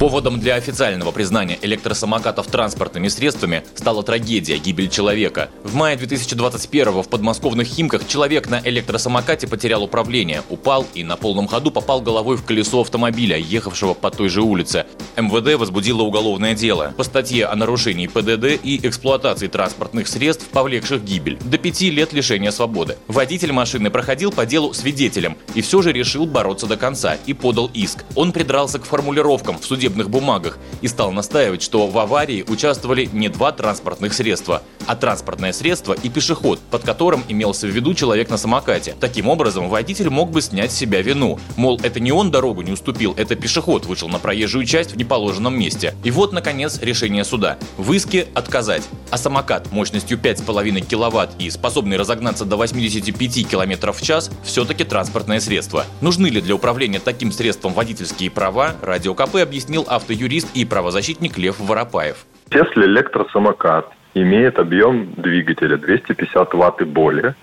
Поводом для официального признания электросамокатов транспортными средствами стала трагедия – гибель человека. В мае 2021 в подмосковных Химках человек на электросамокате потерял управление, упал и на полном ходу попал головой в колесо автомобиля, ехавшего по той же улице. МВД возбудило уголовное дело по статье о нарушении ПДД и эксплуатации транспортных средств, повлекших гибель. До пяти лет лишения свободы. Водитель машины проходил по делу свидетелем и все же решил бороться до конца и подал иск. Он придрался к формулировкам в суде судебных бумагах и стал настаивать, что в аварии участвовали не два транспортных средства, а транспортное средство и пешеход, под которым имелся в виду человек на самокате. Таким образом, водитель мог бы снять с себя вину. Мол, это не он дорогу не уступил, это пешеход вышел на проезжую часть в неположенном месте. И вот, наконец, решение суда. В иске отказать. А самокат мощностью 5,5 киловатт и способный разогнаться до 85 км в час все-таки транспортное средство. Нужны ли для управления таким средством водительские права, Радио КП объяснил автоюрист и правозащитник Лев Воропаев. Если электросамокат имеет объем двигателя 250 ватт и более,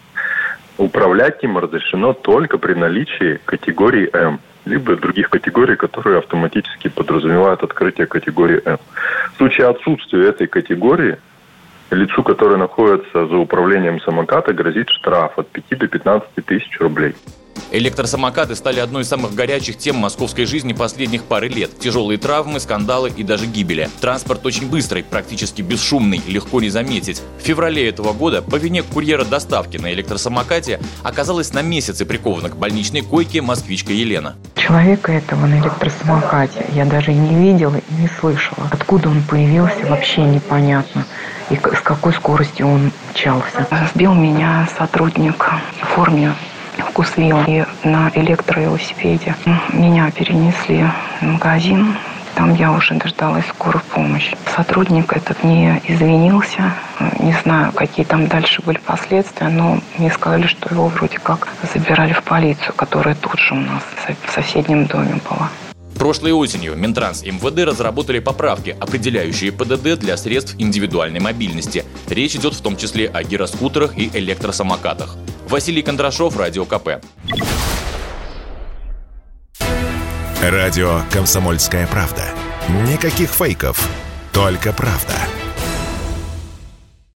управлять им разрешено только при наличии категории М, либо других категорий, которые автоматически подразумевают открытие категории М. В случае отсутствия этой категории, лицу, которое находится за управлением самоката, грозит штраф от 5 до 15 тысяч рублей. Электросамокаты стали одной из самых горячих тем московской жизни последних пары лет. Тяжелые травмы, скандалы и даже гибели. Транспорт очень быстрый, практически бесшумный, легко не заметить. В феврале этого года по вине курьера доставки на электросамокате оказалась на месяцы прикована к больничной койке москвичка Елена. Человека этого на электросамокате я даже не видела и не слышала. Откуда он появился, вообще непонятно. И с какой скоростью он мчался. Сбил меня сотрудник в форме вкусвилл и на электровелосипеде. Меня перенесли в магазин, там я уже дождалась скорую помощь. Сотрудник этот не извинился. Не знаю, какие там дальше были последствия, но мне сказали, что его вроде как забирали в полицию, которая тут же у нас в соседнем доме была. Прошлой осенью Минтранс и МВД разработали поправки, определяющие ПДД для средств индивидуальной мобильности. Речь идет в том числе о гироскутерах и электросамокатах. Василий Кондрашов, Радио КП. Радио «Комсомольская правда». Никаких фейков, только правда.